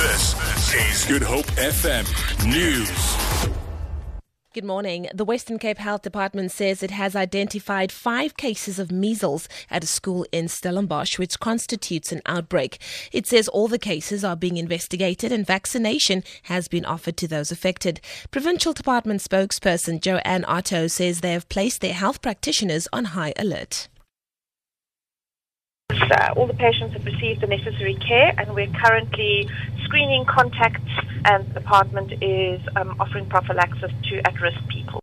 This is Good Hope FM News. Good morning. The Western Cape Health Department says it has identified five cases of measles at a school in Stellenbosch, which constitutes an outbreak. It says all the cases are being investigated and vaccination has been offered to those affected. Provincial Department spokesperson Joanne Otto says they have placed their health practitioners on high alert. Uh, all the patients have received the necessary care, and we're currently screening contacts, and the department is um, offering prophylaxis to at risk people.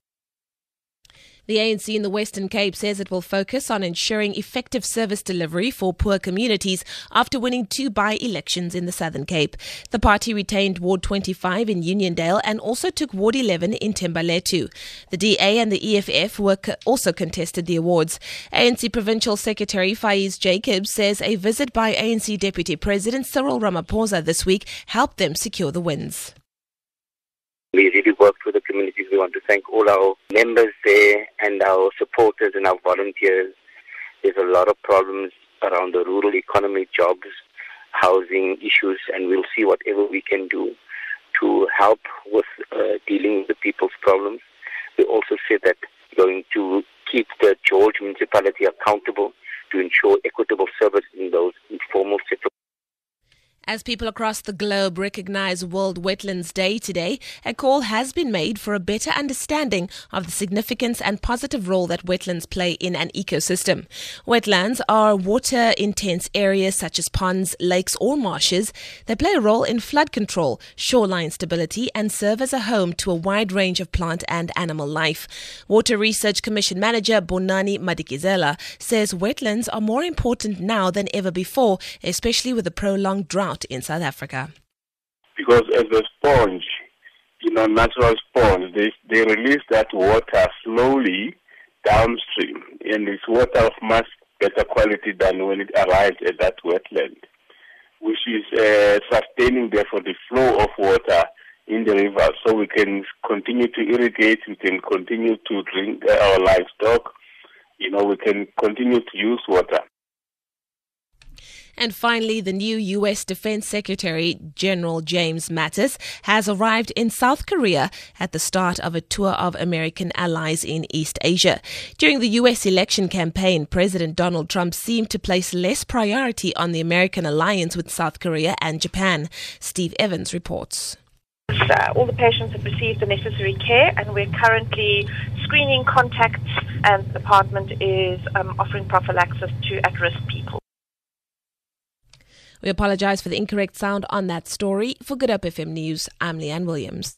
The ANC in the Western Cape says it will focus on ensuring effective service delivery for poor communities after winning two by elections in the Southern Cape. The party retained Ward 25 in Uniondale and also took Ward 11 in Thembalethu. The DA and the EFF were also contested the awards. ANC Provincial Secretary Faiz Jacobs says a visit by ANC Deputy President Cyril Ramaphosa this week helped them secure the wins. We really worked with the communities. We want to thank all our members there and our supporters and our volunteers. There's a lot of problems around the rural economy, jobs, housing issues, and we'll see whatever we can do to help with uh, dealing with the people's problems. We also said that going to keep the George municipality accountable to ensure equitable service in those informal settlements. As people across the globe recognize World Wetlands Day today, a call has been made for a better understanding of the significance and positive role that wetlands play in an ecosystem. Wetlands are water intense areas such as ponds, lakes, or marshes. They play a role in flood control, shoreline stability, and serve as a home to a wide range of plant and animal life. Water Research Commission Manager Bonani Madikizela says wetlands are more important now than ever before, especially with the prolonged drought in South Africa. because as a sponge, you know, natural sponge, they they release that water slowly downstream, and it's water of much better quality than when it arrives at that wetland, which is uh, sustaining therefore the flow of water in the river, so we can continue to irrigate, we can continue to drink uh, our livestock, you know, we can continue to use water. And finally, the new U.S. Defense Secretary General James Mattis has arrived in South Korea at the start of a tour of American allies in East Asia. During the U.S. election campaign, President Donald Trump seemed to place less priority on the American alliance with South Korea and Japan. Steve Evans reports. Uh, all the patients have received the necessary care, and we're currently screening contacts, and the department is um, offering prophylaxis to at risk people. We apologize for the incorrect sound on that story. For Good Hope FM News, I'm Leanne Williams.